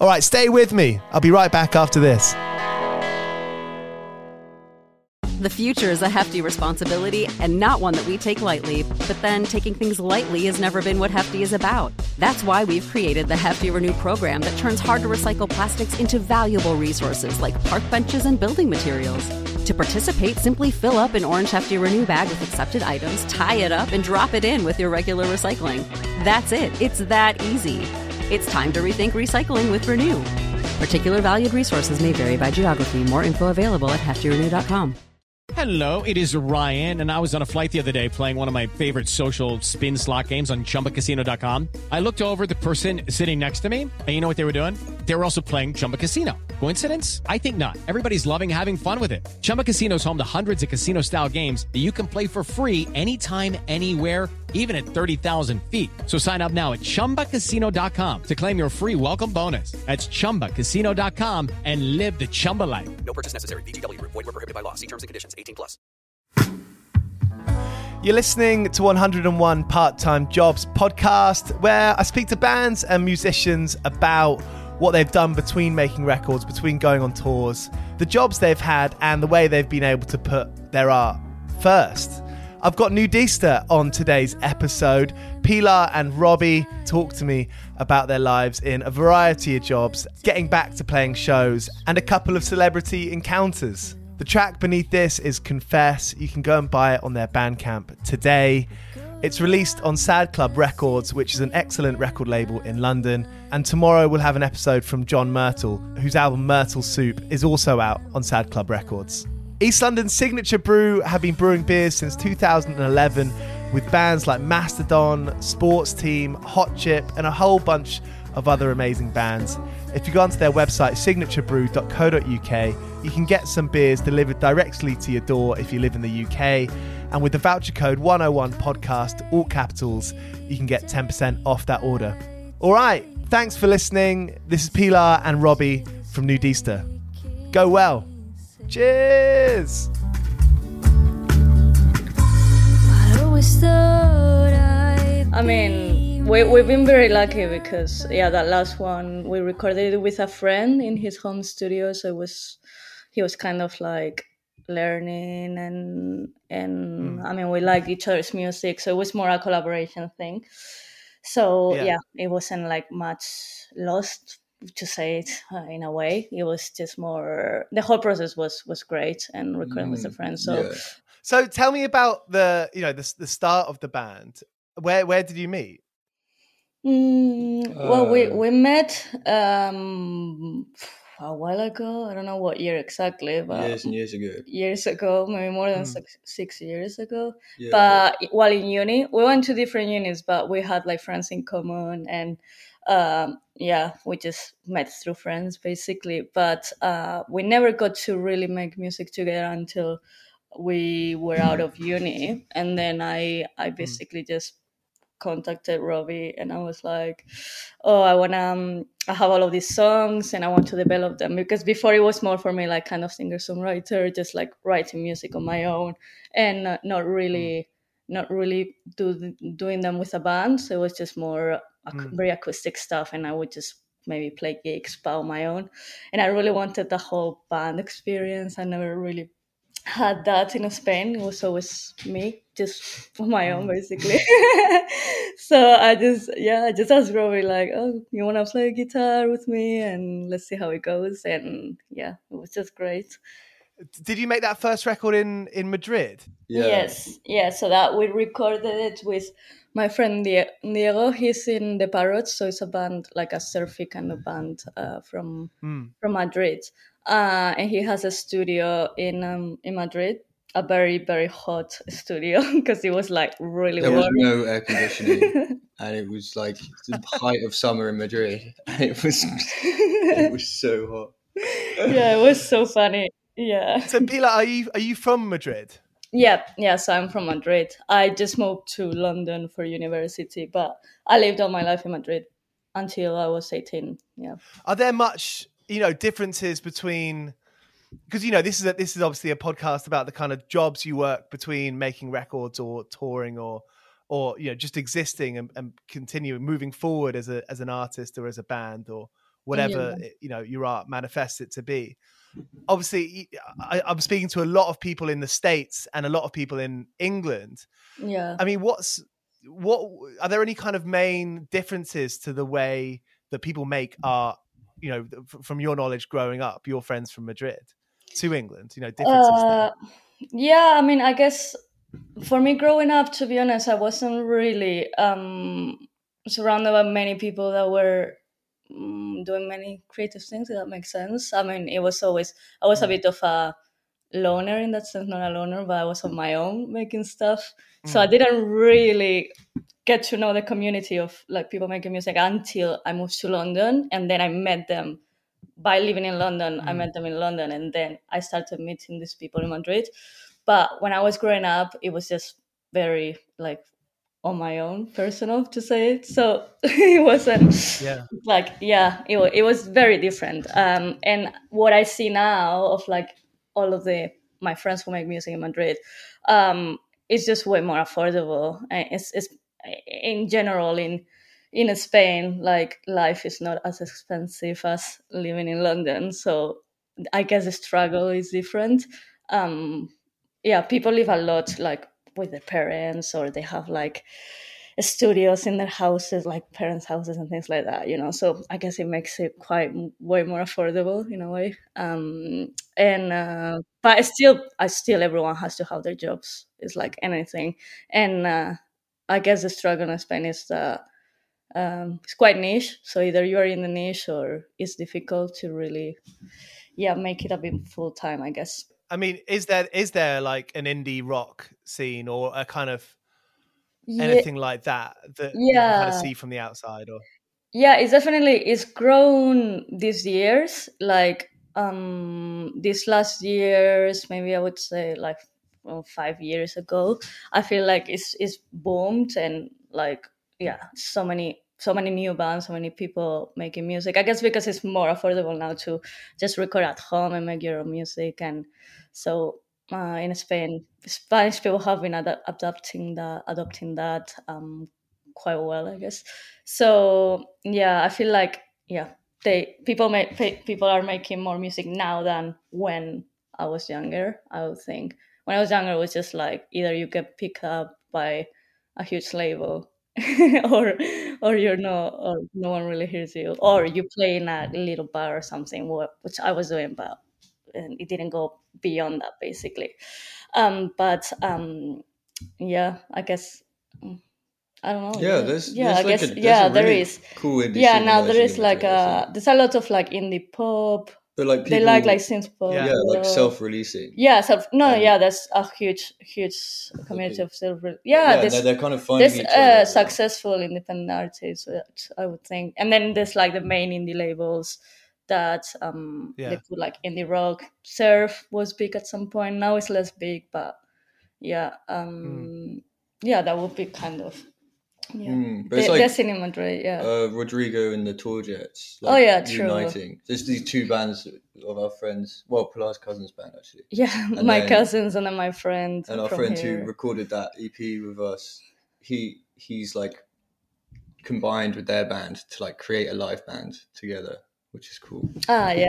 All right, stay with me. I'll be right back after this. The future is a hefty responsibility and not one that we take lightly. But then taking things lightly has never been what Hefty is about. That's why we've created the Hefty Renew program that turns hard to recycle plastics into valuable resources like park benches and building materials. To participate, simply fill up an orange Hefty Renew bag with accepted items, tie it up, and drop it in with your regular recycling. That's it. It's that easy. It's time to rethink recycling with Renew. Particular valued resources may vary by geography. More info available at heftyrenew.com. Hello, it is Ryan, and I was on a flight the other day playing one of my favorite social spin slot games on chumbacasino.com. I looked over the person sitting next to me, and you know what they were doing? They were also playing Chumba Casino. Coincidence? I think not. Everybody's loving having fun with it. Chumba Casino is home to hundreds of casino style games that you can play for free anytime, anywhere, even at 30,000 feet. So sign up now at chumbacasino.com to claim your free welcome bonus. That's chumbacasino.com and live the Chumba life. No purchase necessary. VGW Group. Void were prohibited by law. See terms and conditions. 18 plus. You're listening to 101 Part Time Jobs podcast, where I speak to bands and musicians about what they've done between making records, between going on tours, the jobs they've had, and the way they've been able to put their art first. I've got Nudista on today's episode. Pilar and Robbie talk to me about their lives in a variety of jobs, getting back to playing shows, and a couple of celebrity encounters. The track beneath this is Confess. You can go and buy it on their Bandcamp today. It's released on Sad Club Records, which is an excellent record label in London. And tomorrow we'll have an episode from John Myrtle, whose album Myrtle Soup is also out on Sad Club Records. East London's signature brew have been brewing beers since 2011 with bands like Mastodon, Sports Team, Hot Chip, and a whole bunch of other amazing bands. If you go onto their website, signaturebrew.co.uk, you can get some beers delivered directly to your door if you live in the UK. And with the voucher code 101 podcast, all capitals, you can get 10% off that order. All right, thanks for listening. This is Pilar and Robbie from Nudista. Go well. Cheers! I mean, we, we've been very lucky because, yeah, that last one we recorded it with a friend in his home studio, so it was he was kind of like learning and and mm. I mean we like each other's music, so it was more a collaboration thing. So yeah, yeah it wasn't like much lost to say it uh, in a way. It was just more, the whole process was, was great and recording with a friend. So, Yeah. So tell me about the you know the the start of the band. Where where did you meet? Mm, well, we Uh, we met um, a while ago. I don't know what year exactly, but years and years ago. years ago, maybe more than Mm. six, six years ago. Yeah. But while in uni, we went to different unis, but we had like friends in common, and um, yeah, we just met through friends basically. But uh, we never got to really make music together until we were out of uni, and then I I basically just contacted Robbie and I was like, oh, I want to, um, I have all of these songs and I want to develop them because before it was more for me like kind of singer songwriter, just like writing music on my own and not, not really, not really do, doing them with a band. So it was just more ac- mm. very acoustic stuff and I would just maybe play gigs by on my own. And I really wanted the whole band experience. I never really had that in Spain. It was always me, just on my own, mm. basically. so I just, yeah, I just asked Robbie, like, oh, you want to play guitar with me? And let's see how it goes. And yeah, it was just great. Did you make that first record in in Madrid? yeah. Yes, yeah. So that we recorded it with my friend Die- Diego. He's in the Parrots, so it's a band like a surfy kind of band uh, from Hmm. from Madrid, uh, and he has a studio in um, in Madrid, a very very hot studio because it was like really There was no air conditioning, and it was like the height of summer in Madrid, and it was it was so hot. yeah, it was so funny. Yeah. So Pilar, are you are you from Madrid? Yeah, yeah. So I'm from Madrid. I just moved to London for university, but I lived all my life in Madrid until I was 18. Yeah. Are there much you know differences between because you know this is a, this is obviously a podcast about the kind of jobs you work between making records or touring or or you know just existing and, and continuing moving forward as a as an artist or as a band or whatever you know your art manifests it to be obviously I, i'm speaking to a lot of people in the states and a lot of people in england Yeah. I mean, what's what are there any kind of main differences to the way that people make art? You know, from your knowledge growing up, your friends from Madrid to England, you know, differences. Uh, yeah, I mean, I guess for me growing up, to be honest, I wasn't really um, surrounded by many people that were um, doing many creative things. If that makes sense. I mean, it was always I was a mm. bit of a loner in that sense, not a loner, but I was on mm. my own making stuff. So I didn't really get to know the community of like people making music until I moved to London, and then I met them by living in London. I met them in London, and then I started meeting these people in Madrid. But when I was growing up, it was just very like on my own, personal to say it. So it wasn't Yeah. like yeah, it was, it was very different. Um, and what I see now of like all of the my friends who make music in Madrid, um, it's just way more affordable. And It's, it's in general in in Spain, like life is not as expensive as living in London. So I guess the struggle is different. Um, yeah, people live a lot like with their parents, or they have like studios in their houses, like parents' houses and things like that. You know, so I guess it makes it quite way more affordable in a way. Um, and uh, but still, I still everyone has to have their jobs. It's like anything, and uh, I guess the struggle in Spain is that um, it's quite niche. So either you are in the niche or it's difficult to really, yeah, make it a bit full time. I guess. I mean, is there is there like an indie rock scene or a kind of anything like that that you can kind of see from the outside? Or Yeah, it's definitely it's grown these years. Like um these last years, maybe I would say like well, five years ago. I feel like it's it's boomed and like yeah, so many so many new bands, so many people making music. I guess because it's more affordable now to just record at home and make your own music, and so uh, in Spain, Spanish people have been ad- adopting that, adopting that um, quite well, I guess. So yeah, I feel like yeah, they people make people are making more music now than when I was younger. I would think when I was younger, it was just like either you get picked up by a huge label or or you're no or no one really hears you or you play in a little bar or something which i was doing but and it didn't go beyond that basically um but um yeah i guess mm, I don't know. Yeah, there's yeah, there's I like guess a, yeah, a really is. cool Yeah, now there is like a there's a lot of like indie pop. But like they like like synth pop. Yeah. yeah, like uh, self-releasing. Yeah, self. No, Um, yeah, that's a huge, huge community of self. Yeah, yeah, there's they're, they're kind of finding there's each uh, other. successful independent artists that I would think, and then there's like the main indie labels that um Yeah. they put like indie rock. Surf was big at some point. Now it's less big, but yeah, um, yeah, that would be kind of yeah. Mm, but it's like Destiny Madrid, yeah. uh, Rodrigo and the Tour Jets. Oh, yeah, true. uniting. There's these two bands of our friends. Well, Pilar's cousin's band actually, yeah, and my then- cousins and then my friend and our friend here. who recorded that EP with us. He he's like combined with their band to like create a live band together, which is cool. Ah, yeah,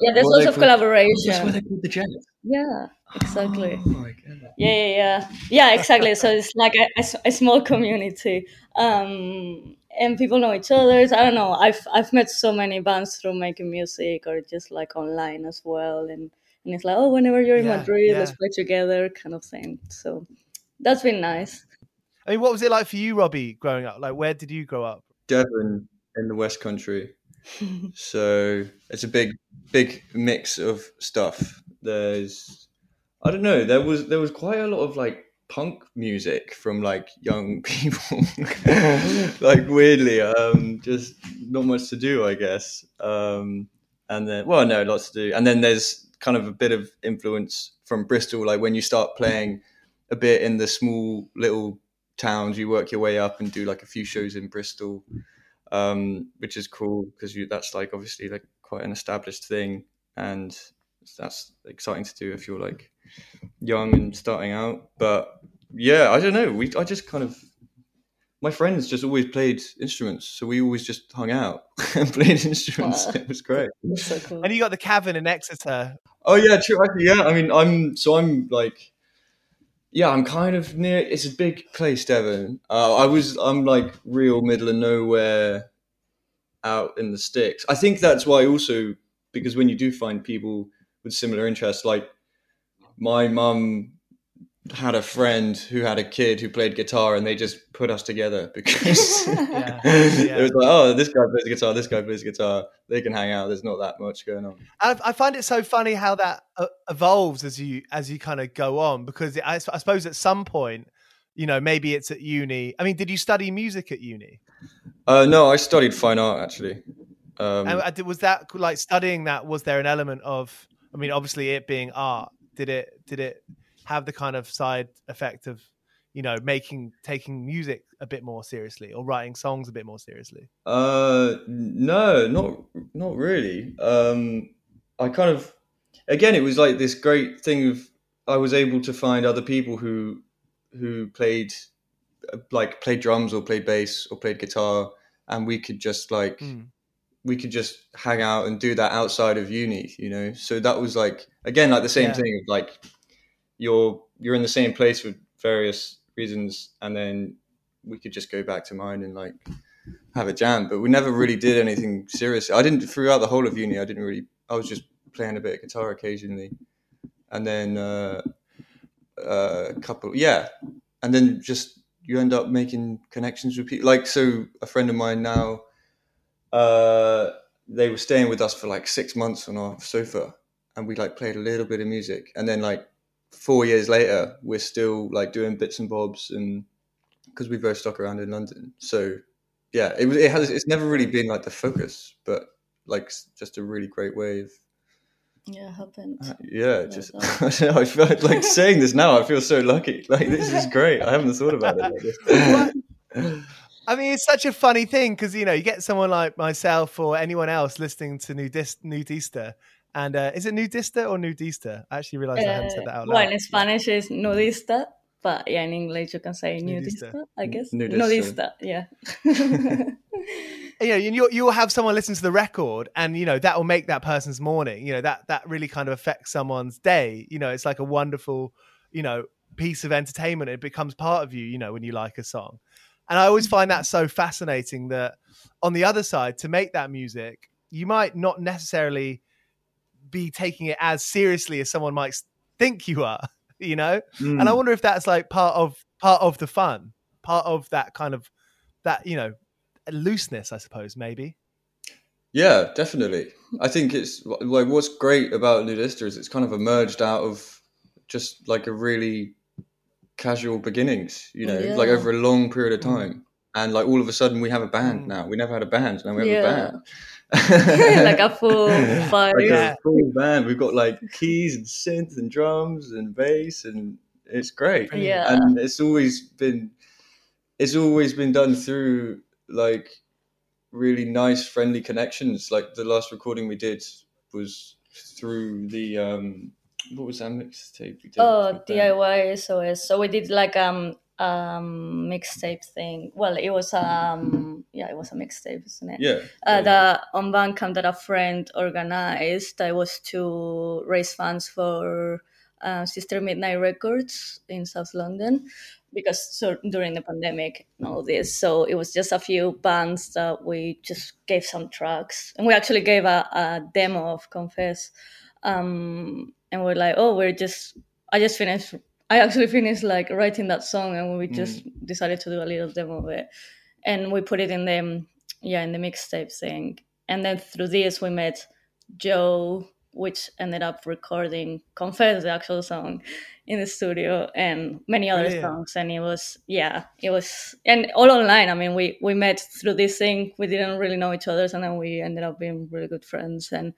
yeah. There's What lots they of call- That's why collaboration. they're called the Jets. Yeah, exactly. Oh my god. yeah yeah yeah yeah exactly so it's like a small community um and people know each other i don't know i've i've met so many bands through making music or just like online as well and and it's like oh whenever you're in Yeah, madrid let's play together kind of thing so that's been nice I mean, what was it like for you, Robbie, growing up? Like, where did you grow up? Devon in the West Country. So it's a big, big mix of stuff. There's, I don't know. There was there was quite a lot of like punk music from like young people. like weirdly, um, just not much to do, I guess. Um, and then, well, no, lots to do. And then there's kind of a bit of influence from Bristol. Like when you start playing a bit in the small little towns, you work your way up and do like a few shows in Bristol um, which is cool because that's like obviously like quite an established thing, and that's exciting to do if you're like young and starting out. But yeah, I don't know. We I just kind of my friends just always played instruments, so we always just hung out and played instruments. Wow. It was great. so cool And you got the Cavern in Exeter. Oh yeah, true. Actually, yeah. I mean, I'm so I'm like, yeah, I'm kind of near. It's a big place, Devon. Uh, I was, I'm like real middle of nowhere, out in the sticks. I think that's why also because when you do find people with similar interests, like my mum had a friend who had a kid who played guitar, and they just put us together because Yeah. it was like, oh, this guy plays guitar, this guy plays guitar. They can hang out. There's not that much going on. I, I find it so funny how that uh, evolves as you as you kind of go on because I, I, s- I suppose at some point, you know, maybe it's at uni. I mean, did you study music at uni? Uh, no, I studied fine art actually. Um, and was that like studying that? Was there an element of? I mean, obviously, it being art. Did it? Did it have the kind of side effect of, you know, making taking music a bit more seriously or writing songs a bit more seriously? Uh, no, not not really. Um, I kind of, again, it was like this great thing of I was able to find other people who who played like played drums or played bass or played guitar, and we could just like Mm. we could just hang out and do that outside of uni, you know. So that was like again like the same Yeah. thing of like you're you're in the same place for various reasons, and then we could just go back to mine and like have a jam. But we never really did anything serious. I didn't throughout the whole of uni. I didn't really. I was just playing a bit of guitar occasionally, and then uh, uh, a couple, yeah, and then just you end up making connections with people. Like so, a friend of mine now. Uh, they were staying with us for like six months on our sofa, and we like played a little bit of music, and then like four years later, we're still like doing bits and bobs, and because we both stuck around in London, so yeah, it was. It has. It's never really been like the focus, but like just a really great way of yeah it happened uh, yeah. Yeah, Just I feel like saying this now. I feel so lucky. Like this is great. I haven't thought about it like. I mean, it's such a funny thing because you know you get someone like myself or anyone else listening to Nudist, Nudista, and uh, is it Nudista or Nudista? I actually realized I hadn't said that out loud. well in spanish is nudista but yeah, in English you can say Nudista. nudista, I guess. Nudista. Nudista, yeah. you know, you'll, you'll have someone listen to the record and, you know, that will make that person's morning. You know, that, that really kind of affects someone's day. You know, it's like a wonderful, you know, piece of entertainment. It becomes part of you, you know, when you like a song. And I always find that so fascinating that on the other side, to make that music, you might not necessarily be taking it as seriously as someone might think you are, you know? Mm. And I wonder if that's like part of part of the fun, part of that kind of that, you know, looseness, I suppose, maybe. Yeah, definitely. I think it's like what's great about Nudista is it's kind of emerged out of just like a really casual beginnings, you know, like over a long period of time. And like all of a sudden we have a band Mm. now. We never had a band, now we have Yeah. a band. like a full five. like Yeah. a full band. We've got like keys and synth and drums and bass and it's great. Yeah. And it's always been it's always been done through like really nice friendly connections. Like the last recording we did was through the um what was that mixtape we did? Oh. DIY SOS. So we did like um um mixtape thing. Well, it was um yeah, it was a mixtape, isn't it? Yeah. Uh, yeah. the on Bandcamp that a friend organized. That was to raise funds for uh, Sister Midnight Records in South London because so during the pandemic and all this, so it was just a few bands that we just gave some tracks, and we actually gave a, a demo of Confess, um, and we're like, oh, we're just, I just finished. I actually finished like writing that song, and we just mm. decided to do a little demo of it, and we put it in the yeah in the mixtape thing, and then through this we met Joe, which ended up recording Confess, the actual song, in the studio, and many other Brilliant. songs. And it was, yeah, it was, and all online. I mean, we we met through this thing. We didn't really know each other, and then we ended up being really good friends. And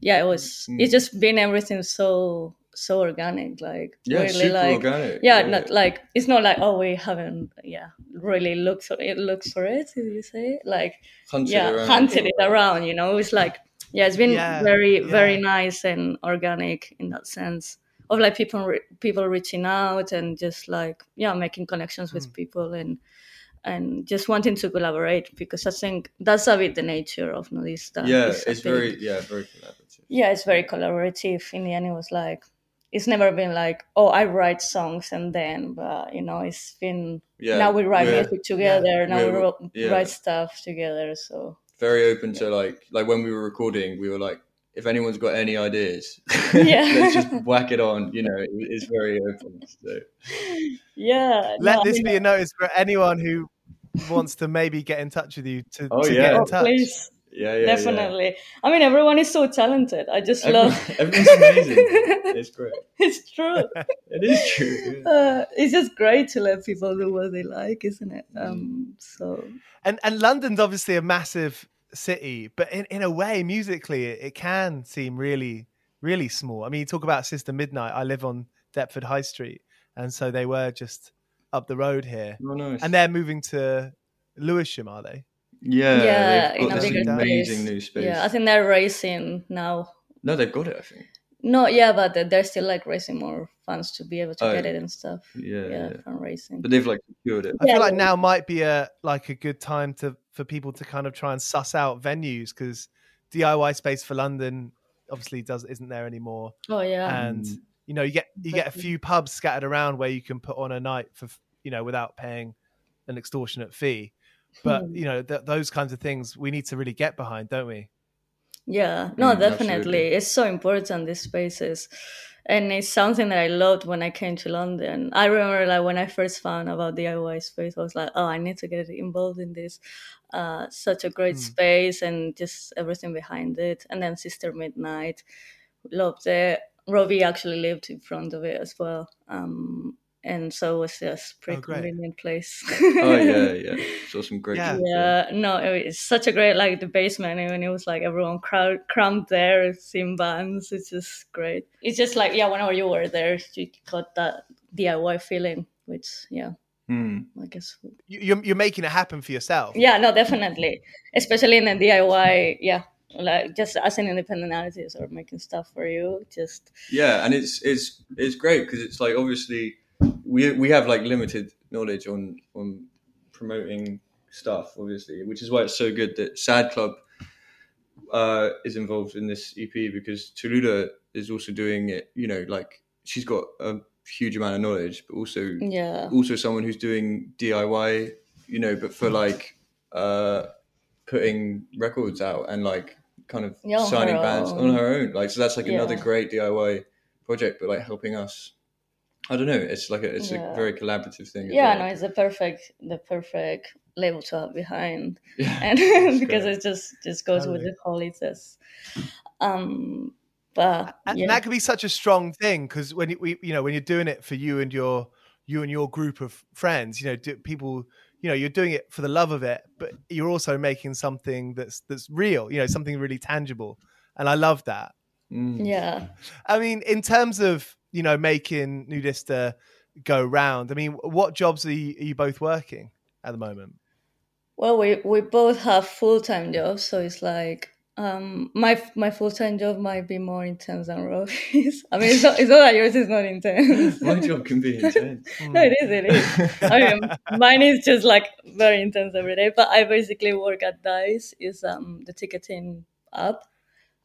yeah, it was. Mm. It's just been everything so so organic, like Yeah, really super like organic. yeah, not like it's not like oh we haven't yeah really looked for it looks for it. Did you say like hunted yeah around. hunted it around you know it's like yeah it's been Yeah, very very nice and organic in that sense of like people re- people reaching out and just like yeah making connections with mm. people and and just wanting to collaborate because i think that's a bit the nature of nudista Yeah, a it's very yeah, very collaborative. yeah it's very collaborative in the end it was like it's never been like oh i write songs and then but you know it's been Yeah. now we write we're music together now we We're- ro- yeah. write stuff together so very open to like like when we were recording, we were like, if anyone's got any ideas, Yeah. let's just whack it on. You know, it, it's very open. So yeah Let no, I this mean, be a notice for anyone who wants to maybe get in touch with you to, Oh, to yeah. get in oh, touch. please yeah, yeah, definitely i mean everyone is so talented i just Yeah. love Everyone, everyone's amazing. it's great. it's true It is true. uh, it's just great to let people do what they like isn't it um so And and London's obviously a massive city, but in, in a way, musically, it, it can seem really, really small. I mean, you talk about Sister Midnight. I live on Deptford High Street, and so they were just up the road here, Oh, nice. and they're moving to Lewisham, are they? Yeah, yeah they've in got a this bigger amazing space new space. yeah i think they're racing now no, they've got it. I think. no yeah but they- they're still like raising more funds to be able to Oh. get it and stuff Yeah, yeah, yeah. fundraising but they've like secured it. I Yeah, feel like now might be a like a good time to for people to kind of try and suss out venues because DIY space for London obviously does isn't there anymore, oh yeah and mm. you know you get you get a few pubs scattered around where you can put on a night for you know without paying an extortionate fee. But Hmm. you know th- those kinds of things we need to really get behind, don't we? Yeah, no, Mm, definitely. absolutely. It's so important these spaces. And it's something that I loved when I came to London. I remember like when I first found about the DIY space, I was like, oh, I need to get involved in this. Uh, such a great space and just everything behind it. And then Sister Midnight, loved it. Robbie actually lived in front of it as well. Um, and so it was just a pretty Oh, convenient place. Oh yeah, yeah. Saw some great. Yeah. Yeah, no, it was such a great like the basement. Even it was like everyone crowd crammed there, seeing bands. It's just great. It's just like yeah, whenever you were there, you got that DIY feeling, which yeah, Hmm. I guess You- You're you're making it happen for yourself. yeah, no, definitely, especially in the DIY. Yeah, like just as an independent artist or making stuff for you, just Yeah, and it's it's it's great because it's like obviously we we have like limited knowledge on on promoting stuff, obviously, which is why it's so good that Sad Club uh, is involved in this EP because Tuluda is also doing it. You know, like she's got a huge amount of knowledge, but also Yeah. also someone who's doing DIY. You know, but for like uh, putting records out and like kind of Yeah, signing bands own. on her own. Like so, that's like another great DIY project, but like helping us. I don't know. It's like a, it's Yeah. a very collaborative thing. Yeah, well. no, it's the perfect the perfect label to have behind. Yeah, and because great. it just just goes with Totally. the holidays. Um but and yeah. that can be such a strong thing because when you, we, you know when you're doing it for you and your you and your group of friends you know do, people you know you're doing it for the love of it but you're also making something that's that's real you know something really tangible and i love that Mm. yeah. i mean in terms of you know making nudista go round i mean what jobs are you, are you both working at the moment Well, we we both have full time jobs, so it's like um my my full time job might be more intense than Robbie's. I mean, it's not it's not that yours is not intense. My job can be intense. no, it is. It is. I mean, mine is just like very intense every day. But I basically work at Dice, is um the ticketing app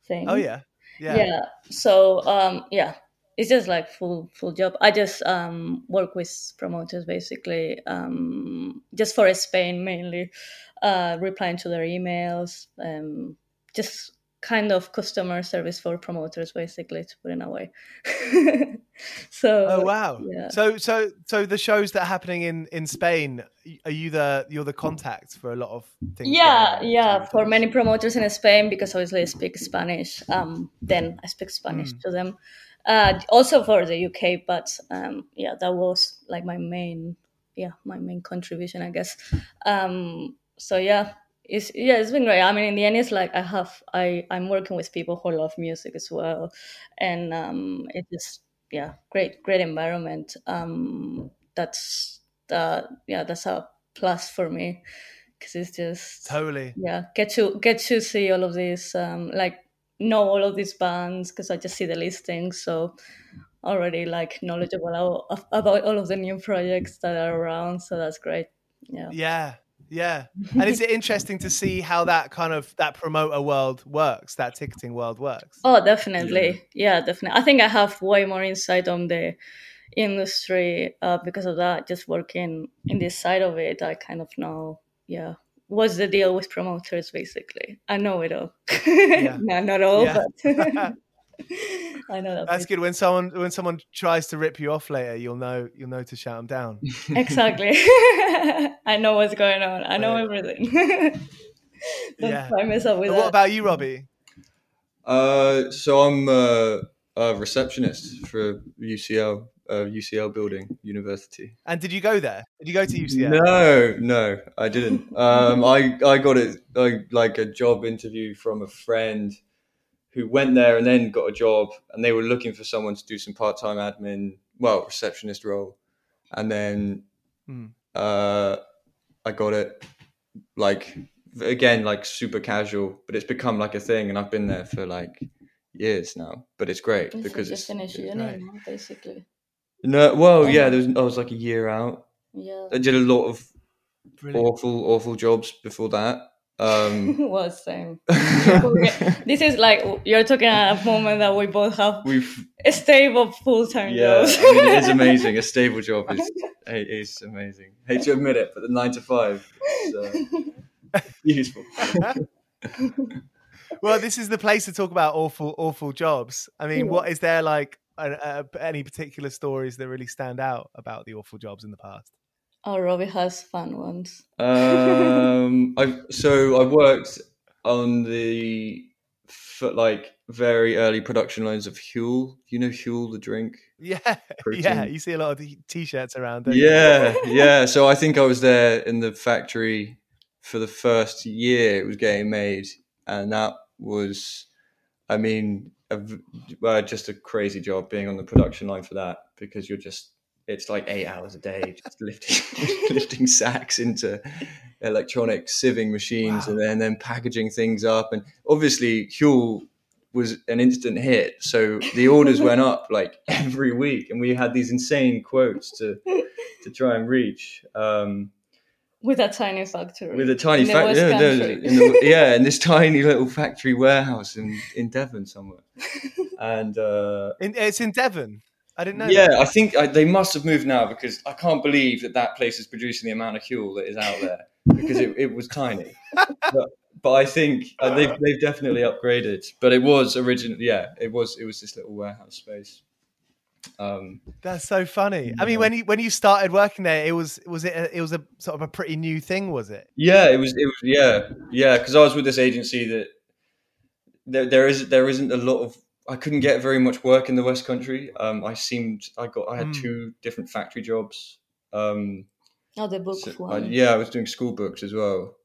thing. oh yeah yeah, yeah. So um yeah. It's just like full full job. I just um work with promoters basically um just for spain mainly. Uh replying to their emails um just kind of customer service for promoters basically to put in a way so Oh wow! yeah. So so so the shows that are happening in in Spain, are you the you're the contact for a lot of things? yeah yeah for many promoters in spain because obviously i speak spanish um then i speak spanish to them uh also for the uk but um yeah that was like my main yeah my main contribution i guess um so yeah it's yeah it's been great i mean in the end it's like i have i i'm working with people who love music as well and um it is yeah great great environment. Um that's uh yeah that's a plus for me because it's just Totally. yeah get to get to see all of these um like know all of these bands because i just see the listings so already like knowledgeable about all of the new projects that are around so that's great. Yeah. Yeah, yeah. And is it interesting to see how that kind of that promoter world works, that ticketing world works? oh definitely yeah. definitely i think i have way more insight on the industry uh, because of that just working in this side of it i kind of know yeah what's the deal with promoters basically i know it all no, not all Yeah. but i know that That's good. When someone when someone tries to rip you off later, you'll know you'll know to shout them down. exactly. I know what's going on. I know Right. everything. Don't Yeah. try mess up with But that. what about you, Robbie? Uh, so I'm uh, a receptionist for UCL, uh, UCL building, university. And did you go there? Did you go to UCL? No, no, I didn't. Um, I I got it I, like a job interview from a friend who went there and then got a job, and they were looking for someone to do some part time admin, well, receptionist role, and then Hmm. uh, I got it like again like super casual, but it's become like a thing, and I've been there for like years now. But it's great You because just it's finish it's uni, great. now, basically. no, well, yeah, Oh. there was, I was like a year out. Yeah. I did a lot of Brilliant. awful, awful jobs before that. Um, well, same. this is like you're talking at a moment that we both have we've, a stable full time yeah, jobs. I mean, it is amazing. A stable job is it is amazing. Hate to admit it, but the nine to five is uh, useful. Well, this is the place to talk about awful, awful jobs. I mean, Yeah. what is there like? Uh, uh, any particular stories that really stand out about the awful jobs in the past? Oh, Robbie has fun ones. Um, I've so I worked on the for like very early production lines of Huel. You know Huel, the drink. Yeah, yeah. You see a lot of the t-shirts around. don't you? Yeah, yeah. So I think I was there in the factory for the first year it was getting made, and that was, I mean, a, v- uh, just a crazy job being on the production line for that because you're just it's like eight hours a day just lifting lifting sacks into electronic sieving machines Wow. and then then packaging things up and obviously Huel was an instant hit. So the orders went up like every week, and we had these insane quotes to to try and reach. Um, with a tiny factory. with a tiny factory, West yeah, no, in yeah, in this tiny little factory warehouse in in Devon somewhere, and. Uh, In, it's in Devon. I didn't know. yeah, that. I think I, they must have moved now because I can't believe that that place is producing the amount of Huel that is out there because it, it was tiny. but, but I think uh, they've they've definitely upgraded. But it was originally, yeah, it was it was this little warehouse space. Um, That's so funny. I mean, when you when you started working there, it was was it a, it was a sort of a pretty new thing, was it? yeah, it was it was yeah yeah because I was with this agency that there there is there isn't a lot of I couldn't get very much work in the West Country. Um, I seemed I got I had Mm. two different factory jobs. Um, Oh, the book So, one. I, yeah, I was doing school books as well.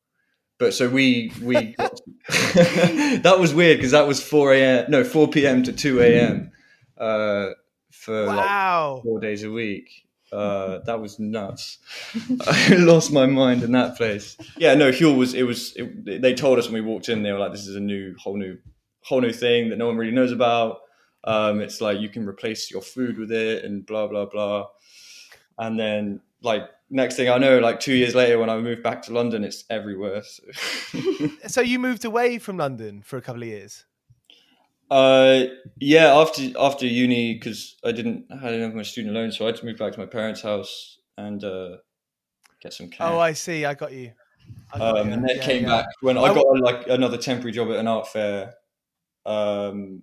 But so we we that was weird because that was four a.m. no four p.m. to two a.m. Uh, for like four days a week. Uh, that was nuts. I lost my mind in that place. Yeah, no, Huel was. It was. It, they told us when we walked in, they were like, "This is a new, whole new, whole new thing that no one really knows about." Um, it's like you can replace your food with it, and blah blah blah. And then, like next thing I know, like two years later, when I moved back to London, it's everywhere. So. So you moved away from London for a couple of years. Uh, yeah, after after uni, because I didn't I didn't have my student loan, so I had to move back to my parents' house and uh, get some cash. Oh, I see. I got you. I got um, you. and then Yeah, came yeah. back when I I got like another temporary job at an art fair, um,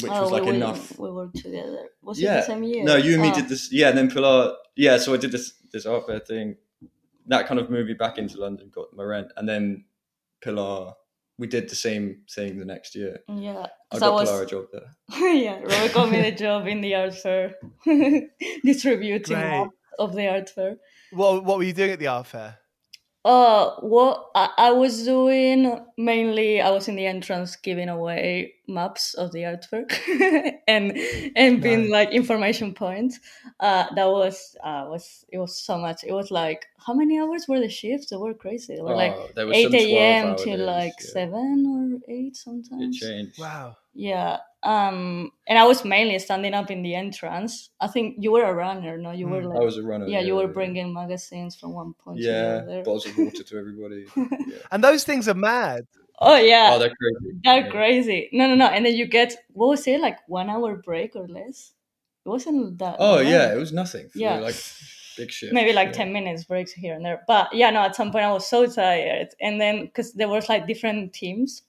which oh, was like we, enough. We worked together. Was it the same year? no, you and me Oh. did this. Yeah, and then Pilar. Yeah, so I did this this art fair thing. That kind of moved me back into London, got my rent, and then Pilar. We did the same thing the next year. Yeah, I got was. Pilar a job there. yeah, Robert got me the job in the art fair, distributing Great. of the art fair. What What were you doing at the art fair? Uh, what I, I was doing mainly, I was in the entrance giving away maps of the artwork fair and and being Nice. like information points. Uh, that was uh was it was so much. It was like how many hours were the shifts? They were crazy. They were like Oh, there was eight a.m. hour till like yeah. seven or eight It sometimes. changed. Wow. Yeah. Um, and I was mainly standing up in the entrance. I think you were a runner, no? You were Mm. like, I was a runner. yeah, you were bringing magazines from one point to the yeah bottles of water to everybody. Yeah. And those things are mad. Oh yeah, Oh, they're crazy. they're Yeah. crazy. No, no, no. And then you get what was it like one hour break or less? It wasn't that. Oh long. yeah, it was nothing. Yeah. like big shit. Maybe like yeah. 10 minutes breaks here and there. But yeah, no, at some point I was so tired. And then, because there was like different teams.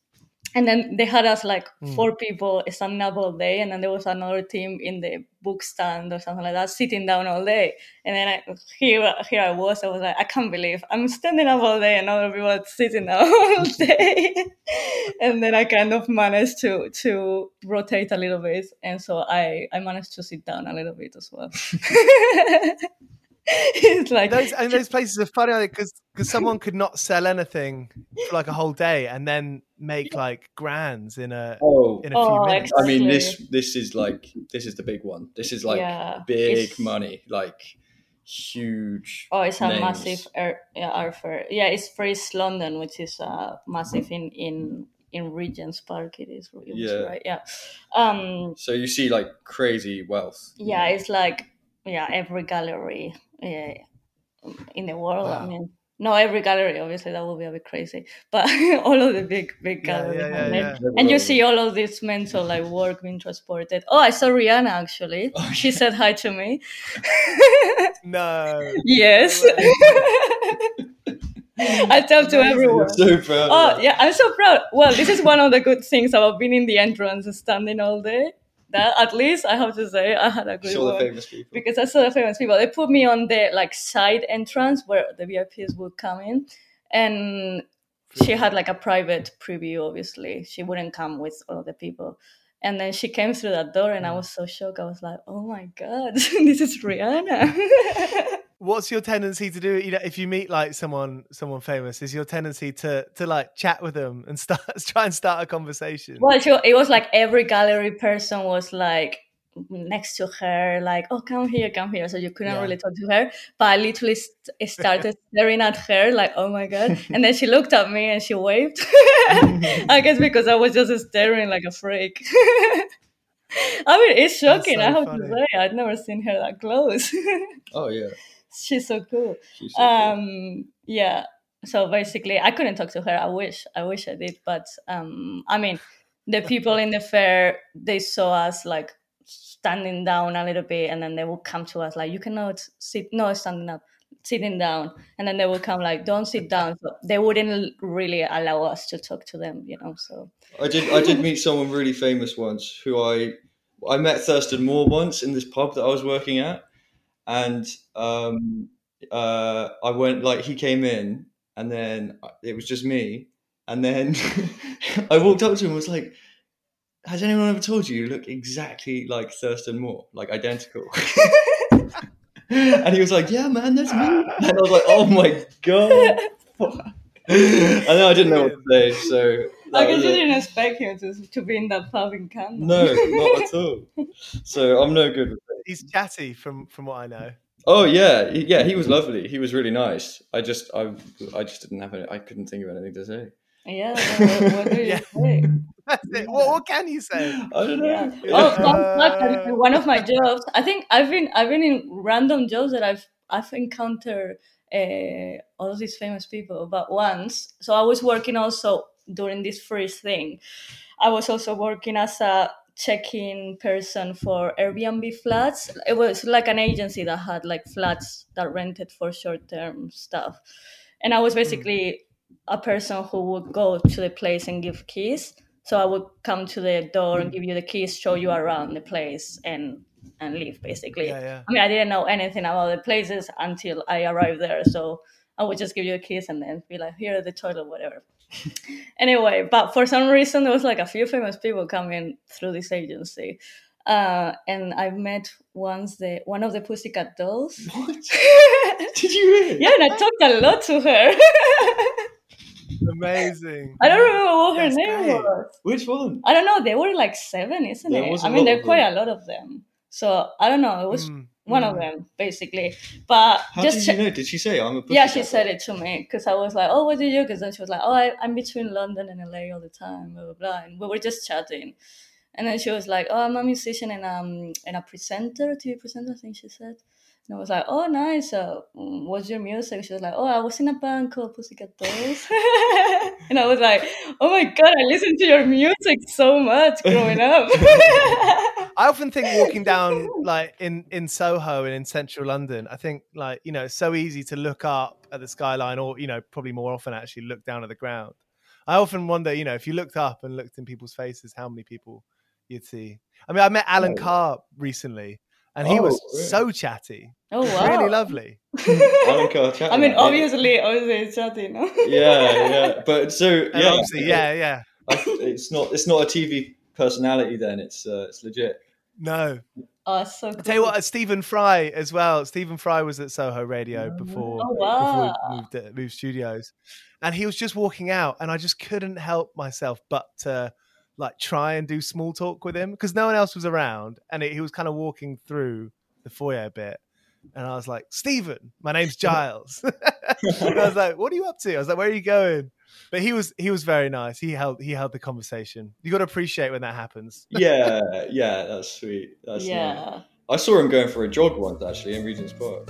And then they had us like Mm. four people standing up all day. And then there was another team in the book stand or something like that, sitting down all day. And then I, here, here I was, I was like, I can't believe I'm standing up all day and other people are sitting down all day. and then I kind of managed to, to rotate a little bit. And so I, I managed to sit down a little bit as well. it's like Those and those places are funny because because someone could not sell anything for like a whole day and then make like grands in a Oh, in a few Oh, minutes. I mean this this is like this is the big one. This is like Yeah, big money, like huge. Oh, it's a massive air, yeah, art fair. Yeah, it's Frieze London, which is uh, massive in in in Regent's Park. It is. It Yeah. right. Yeah. Um. So you see like crazy wealth. Yeah, know. it's like yeah, every gallery. Yeah, in the world. I mean, no, every gallery. Obviously, that would be a bit crazy. But all of the big big galleries. yeah, and, yeah, yeah. and you see all of this mental like work being transported. Oh, I saw Rihanna actually. Oh, she said hi to me. No. Yes. I tell to everyone. So. Oh yeah, I'm so proud. Well, this is one of the good things about being in the entrance and standing all day. That at least I have to say I had a good Show the one famous people. because I saw the famous people. They put me on the like side entrance where the VIPs would come in, and she had like a private preview. Obviously, she wouldn't come with all of the people. And then she came through that door, and I mm. was so shocked. I was like, "Oh my god, this is Rihanna!" What's your tendency to do? You know, if you meet like someone someone famous, is your tendency to to like chat with them and start try and start a conversation? Well, sure. It was like every gallery person was like next to her, like, "Oh, come here, come here." So you couldn't Yeah. really talk to her. But I literally st- started staring at her, like, "Oh my god!" And then she looked at me and she waved. I guess because I was just staring like a freak. I mean, it's shocking. so I have funny. to say, I'd never seen her that close. Oh yeah. She's so cool. She's so cool. Um, yeah. So basically, I couldn't talk to her. I wish, I wish I did, but um, I mean, the people in the fair they saw us like standing down a little bit, and then they would come to us like, "You cannot sit, no standing up, sitting down," and then they would come like, "Don't sit down." So they wouldn't really allow us to talk to them, you know. So I did. I did meet someone really famous once who I I met Thurston Moore once in this pub that I was working at, and um, uh, I went like he came in, and then it was just me, and then I walked up to him and was like. Has anyone ever told you you look exactly like Thurston Moore, like identical? and he was like, "Yeah, man, that's me." And I was like, "Oh my god!" and then I didn't know what to say, so I that guess you didn't expect him to to be in that pub in Canada. No, not at all. So I'm no good with it. He's chatty from from what I know. Oh yeah, yeah. He was lovely. He was really nice. I just, I, I just didn't have any. I couldn't think of anything to say. Yeah. What, what do you Yeah. say? That's it. What, what can you say? I don't know. Yeah. Yeah. Oh, fun fact, one of my jobs. I think I've been I've been in random jobs that I've I've encountered uh, all these famous people. But once, so I was working also during this Frieze thing. I was also working as a check-in person for Airbnb flats. It was like an agency that had like flats that rented for short-term stuff, and I was hmm. basically a person who would go to the place and give keys. So I would come to the door and give you the keys, show you around the place, and and leave basically. Yeah, yeah. I mean, I didn't know anything about the places until I arrived there. So I would just give you the keys and then be like, here are the toilet, whatever. Anyway, but for some reason, there was like a few famous people coming through this agency. Uh, and I met once the one of the Pussycat Dolls. What? Did you really? yeah, and I talked a lot to her. Amazing. I don't remember what her That's name great. was. Which one? I don't know. They were like seven, isn't There it? I mean, there are quite them. a lot of them. So I don't know. It was Mm, one of them basically. But How just did you know? Did she say I'm a? yeah, she said it to me because I was like, "Oh, what do you?" Do?" Because then she was like, "Oh, I, I'm between London and LA all the time." Blah blah blah. And we were just chatting, and then she was like, "Oh, I'm a musician and um and a presenter, TV presenter." I think she said. And I was like, "Oh, nice. Uh, mm, what's your music?" She was like, "Oh, I was in a band called Pussycat Dolls," and I was like, "Oh my god, I listened to your music so much growing up." I often think walking down like in in Soho and in central London, I think like you know it's so easy to look up at the skyline, or you know probably more often actually look down at the ground. I often wonder, you know, if you looked up and looked in people's faces, how many people you'd see. I mean, I met Alan Carr recently, and he Oh, was really? so chatty, oh wow, really lovely. Alan Carr chatty. I mean, obviously, obviously, it's chatting, no? Yeah, yeah. But so yeah, yeah, yeah. I- it's not. It's not a TV personality. Then it's uh, it's legit. No, Oh, so cool. I tell you what, uh, Stephen Fry as well. Stephen Fry was at Soho Radio before, Oh, before wow. we moved, uh, moved studios, and he was just walking out, and I just couldn't help myself but to like try and do small talk with him because no one else was around, and he was kind of walking through the foyer a bit, and I was like, Stephen, my name's Giles. I was like, what are you up to? I was like, where are you going? But he was he was very nice. He held he held the conversation. You got to appreciate when that happens. Yeah, yeah. That's sweet. That's nice. yeah. I saw him going for a jog once actually in Regent's Park.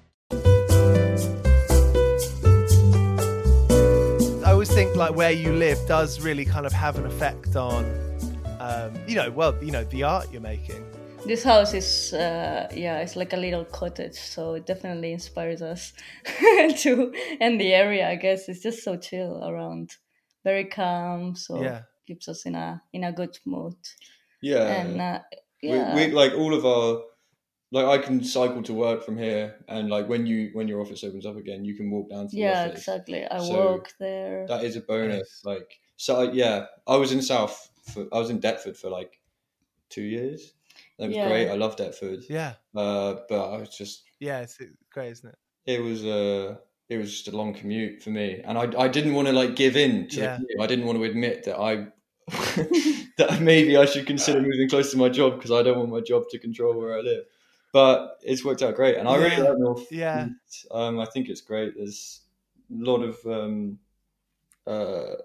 like where you live does really kind of have an effect on, um, you know, well, you know, the art you're making. This house is, uh, yeah, it's like a little cottage, so it definitely inspires us to. And the area, I guess, is just so chill around very calm. So Yeah. keeps us in a in a good mood. Yeah, and uh, yeah, we, we like all of our like I can cycle to work from here, and like when you when your office opens up again, you can walk down to the yeah, office. exactly. I So walk there. That is a bonus. Like so, I, yeah, I was in South. For, I was in Deptford for like two years. That was Yeah. great. I love Deptford. Yeah. Uh, but I was just Yeah, it's it's great, isn't it? it was uh it was just a long commute for me, and I I didn't want to like give in to Yeah. the. I didn't want to admit that I that maybe I should consider moving close to my job because I don't want my job to control where I live. But it's worked out great, and I really Yeah. like North. Yeah. Um, I think it's great. There's a lot of um, uh,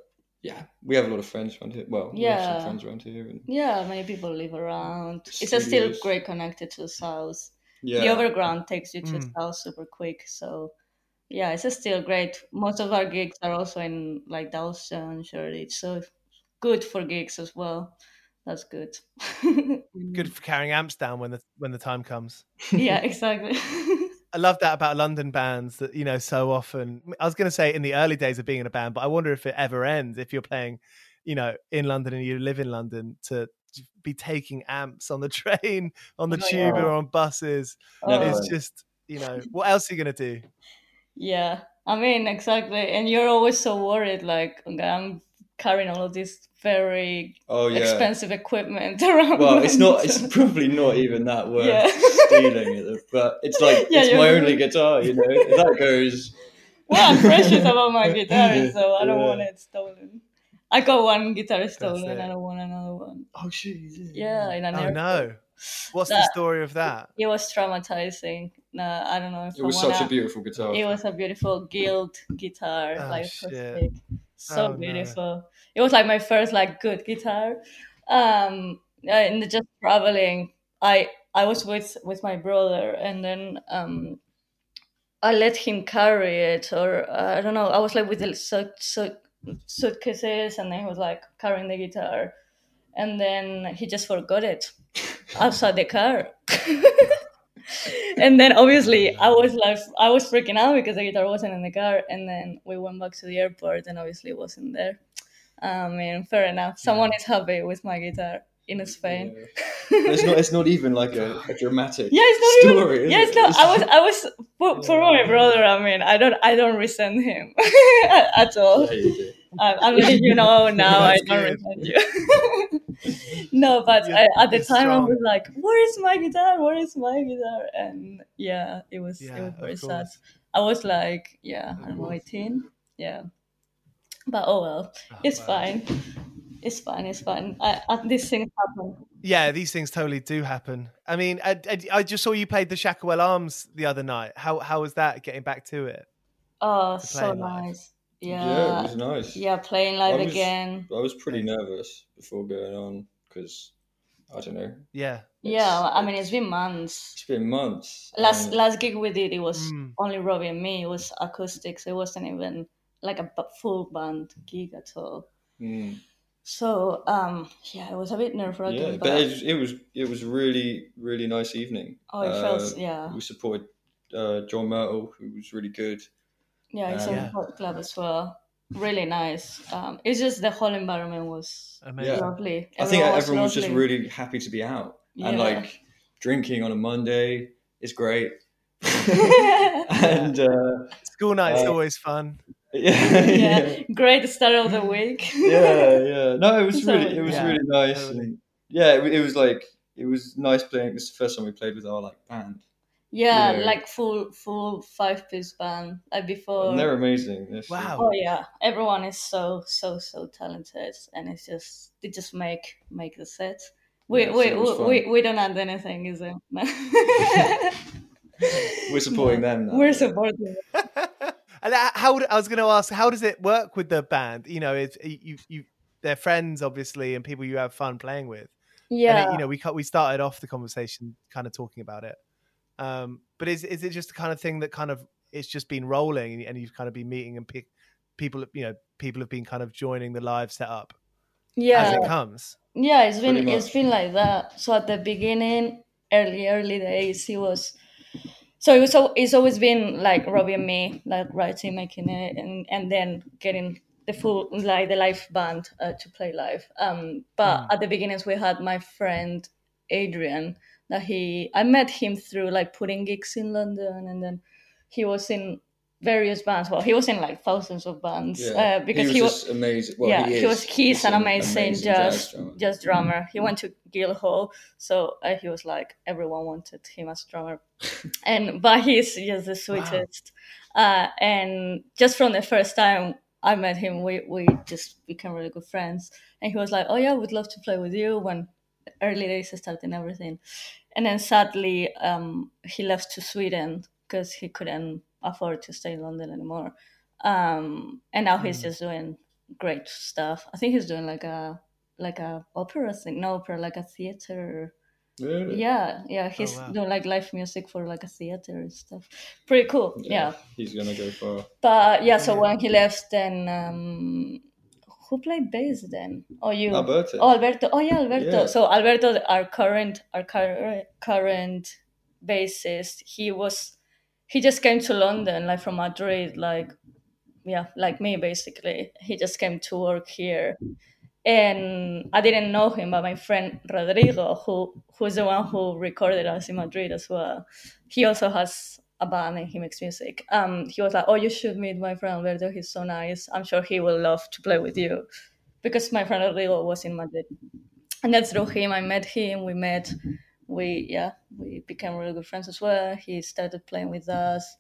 yeah, we have a lot of friends around here. Well, we have Yeah. some friends around here, and yeah, many people live around. It's a still great connected to the south. yeah, The overground takes you to the Mm. south super quick. So yeah, it's still great. Most of our gigs are also in like Dalston, Shoreditch. So good for gigs as well. That's good. Good for carrying amps down when the when the time comes. yeah, exactly. I love that about London bands that you know so often. I was going to say in the early days of being in a band, but I wonder if it ever ends if you're playing, you know, in London and you live in London to be taking amps on the train, on the Oh, tube, yeah. or on buses. Never. It's oh. just you know what else are you going to do? Yeah, I mean exactly, and you're always so worried. Like okay, I'm carrying all of this very oh yeah. expensive equipment around. Well, it's not. It's probably not even that worth Yeah. stealing it, but it's like Yeah, it's my right. only guitar. You know, if that goes. well, I'm precious about my guitar, so I don't Yeah. want it stolen. I got one guitar stolen. it. I don't want another one. Oh shit! Yeah, in an Oh airport. no! What's the story of that? It was traumatizing. No, I don't know if It was I such wanna- a beautiful guitar. It was a beautiful guild guitar, Oh, like shit. acoustic. So Oh, no. beautiful. It was like my first like good guitar. Um, uh, and just traveling, I I was with with my brother, and then um, I let him carry it, or uh, I don't know. I was like with the suit, suit, suitcases, and then he was like carrying the guitar, and then he just forgot it outside the car. and then obviously I was like I was freaking out because the guitar wasn't in the car and then we went back to the airport and obviously it wasn't there. I mean, fair enough. Someone is happy with my guitar in Spain. Yeah. it's not. It's not even like a, a dramatic. Yeah, it's not story. even. Yeah, it? it's not. I was. I was for, for my brother. I mean, I don't. I don't resent him at all. Yeah. I'm, I'm letting you know now. I don't resent you. no, but You're- uh, I, at the time I was like, "Where is my guitar? Where is my guitar?" And yeah, it was. Yeah, it was very sad. I was like, yeah, I don't know, 18. Yeah, but oh well, ah, it's wow. fine. It's fine. It's fine. I, I, these things happen. Yeah, these things totally do happen. I mean, I, I, just saw you played the Shacklewell Arms the other night. How how was that getting back to it? Oh, To so nice. Nice. Yeah, Yeah. it was nice. Yeah, playing live I was- again. I was pretty nervous before going on because I don't know. Yeah. Yeah, I mean it's been months. It's been months. Last and- last gig we did, it was Mm. only Robbie and me. It was acoustics. It wasn't even like a full band gig at all. Mm. So um, yeah, it was a bit nerve wracking. yeah, but, but it, was- it was it was really really nice evening. oh, it Uh, felt yeah, We supported uh, John Myrtle, who was really good. Yeah. It's uh, a Yeah. hot club as well. Really nice. Um, it's just the whole environment was Amazing. Yeah. lovely. I think Everyone everyone was just really happy to be out and like drinking on a Monday is great. and uh, School night's Uh, always fun. yeah, yeah, great start of the week. yeah, yeah. No, it was So- really, it was Yeah, really nice, totally. and yeah, it, it was like it was nice playing. It's the first time we played with our like band, Yeah, you know. like full full five piece band. Like before. and they're amazing. They're- Wow. Oh yeah, everyone is so so so talented, and it's just they just make make the set. We Yeah, we, we, we we don't add anything, is it? We're supporting them. now. We're supporting. them. and uh, how I was going to ask, how does it work with the band? You know, it's you you they're friends obviously, and people you have fun playing with. And Yeah, it, you know, we cut- we started off the conversation kind of talking about it. Um, but is is it just the kind of thing that kind of it's just been rolling, and you've kind of been meeting and pick, people, you know, people have been kind of joining the live setup as yeah, it comes. yeah. It's been Pretty it's much. been like that. So at the beginning, early early days, it was. So it was. al- It's always been like Robbie and me, like writing, making it, and and then getting the full like the live band uh, to play live. Um, but Mm. at the beginnings, we had my friend Adrian. That he, I met him through like putting gigs in London, and then he was in various bands. Well, he was in like thousands of bands uh, because he he was was. amazing. Well, yeah, he, he, is. was. He's an amazing, jazz drummer. jazz drummer. He went to Guildhall, so uh, he was like everyone wanted him as drummer, and but he's just the sweetest. Uh, and just from the first time I met him, we we just became really good friends. And he was like, "Oh yeah, we'd love to play with you." When early days starting everything, and then sadly, um, he left to Sweden because he couldn't afford to stay in London anymore. Um, and now he's just doing great stuff. I think he's doing like a like a opera thing, no opera, like a theater. Really? Yeah, yeah, he's wow. doing like live music for like a theater and stuff. Pretty cool. yeah. He's gonna go far. But yeah, so when he left, then um, who played bass then? Oh, you? Alberto. Oh, Alberto. Oh, yeah, Alberto. Yeah. So Alberto, our current, our current, current bassist, he was, he just came to London, like from Madrid, like, yeah, like me basically. He just came to work here, and I didn't know him, but my friend Rodrigo, who who's the one who recorded us in Madrid as well, he also has a band and he makes music. Um, he was like, "Oh, you should meet my friend Alberto. He's so nice. I'm sure he will love to play with you," because my friend Rodrigo was in Madrid, and that's through him. I met him. We met. We yeah, we became really good friends as well. He started playing with us.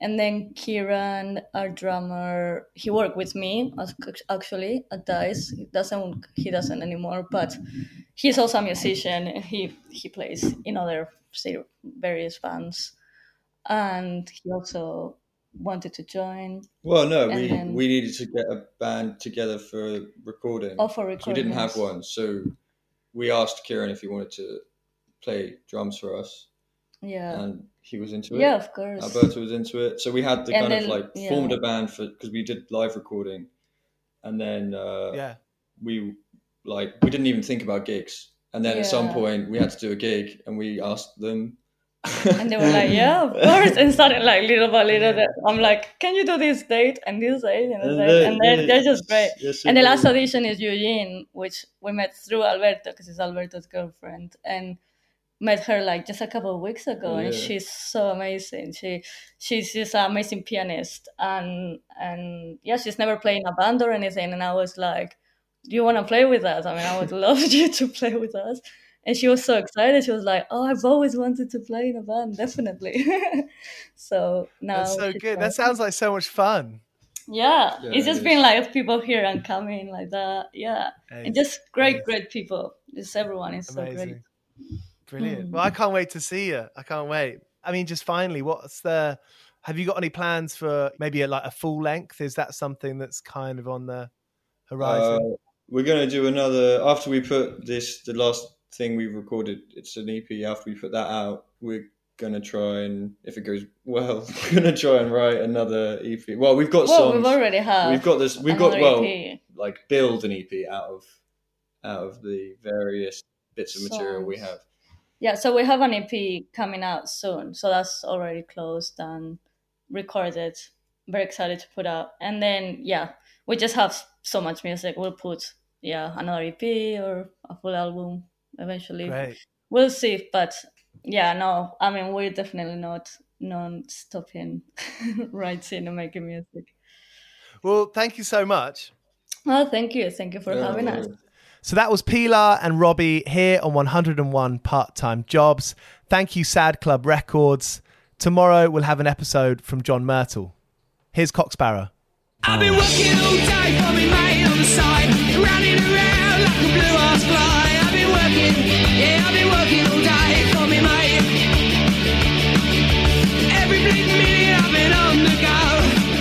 And then Kieran, our drummer, he worked with me actually at Dice. He doesn't he doesn't anymore, but he's also a musician. He he plays in other various bands, and he also wanted to join. Well, no, we then- we needed to get a band together for recording. Oh, for recording. we didn't have one, so we asked Kieran if he wanted to play drums for us, Yeah, and he was into it. yeah, of course. Alberto was into it, so we had to And kind of like yeah. formed a band for because we did live recording, and then uh, Yeah. we like we didn't even think about gigs, and then at some point we had to do a gig, and we asked them, and they were like, "Yeah, of course." And started like little by little. that I'm like, "Can you do this date and this date and this date?" And they're, they're just great. Yes, And the last audition is Eugene, which we met through Alberto because it's Alberto's girlfriend, and met her like just a couple of weeks ago, Oh, and she's so amazing. She she's just an amazing pianist, and and yeah, she's never played in a band or anything. And I was like, "Do you want to play with us? I mean, I would love you to play with us." And she was so excited. She was like, "Oh, I've always wanted to play in a band, definitely." so now That's so good. like- That sounds like so much fun. yeah, Yeah, it's just is. been like people here and coming like that. Yeah, and just great, great people. Just everyone is so great. Brilliant. Mm. Well, I can't wait to see you. I can't wait. I mean, just finally, what's the? Have you got any plans for maybe a, like a full length? Is that something that's kind of on the horizon? Uh, we're gonna do another after we put this the last thing we recorded. It's an EP. After we put that out, we're gonna try and if it goes well, we're gonna try and write another EP. Well, we've got Well, songs. we've already have. we've got this. We've got well, EP. like build an EP out of out of the various bits of material we have. Yeah, so we have an EP coming out soon. So that's already closed and recorded. Very excited to put out. And then yeah, we just have so much music. We'll put yeah another EP or a full album eventually. Great. we'll see but yeah no i mean we're definitely not non-stopping writing and making music Well, thank you so much. oh thank you thank you for Yeah, having well, us So that was Pilar and Robbie here on 101 Part Time Jobs. Thank you, Sad Club Records. Tomorrow we'll have an episode from John Myrtle. Here's Coxbarrow. I've been working all day for me mate on the side, running around like a blue ass fly. I've been working, yeah, I've been working all day for me mate. Every bleeding minute I've been on the go,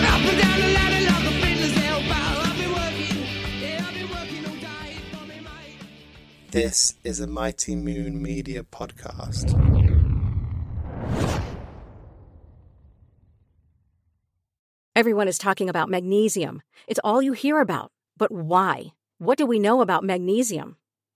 up and down the ladder like a fiddler's elbow. I've been working, yeah, I've been working all day for me mate. This is a Mighty Moon Media podcast. Everyone is talking about magnesium. It's all you hear about. But why? What do we know about magnesium?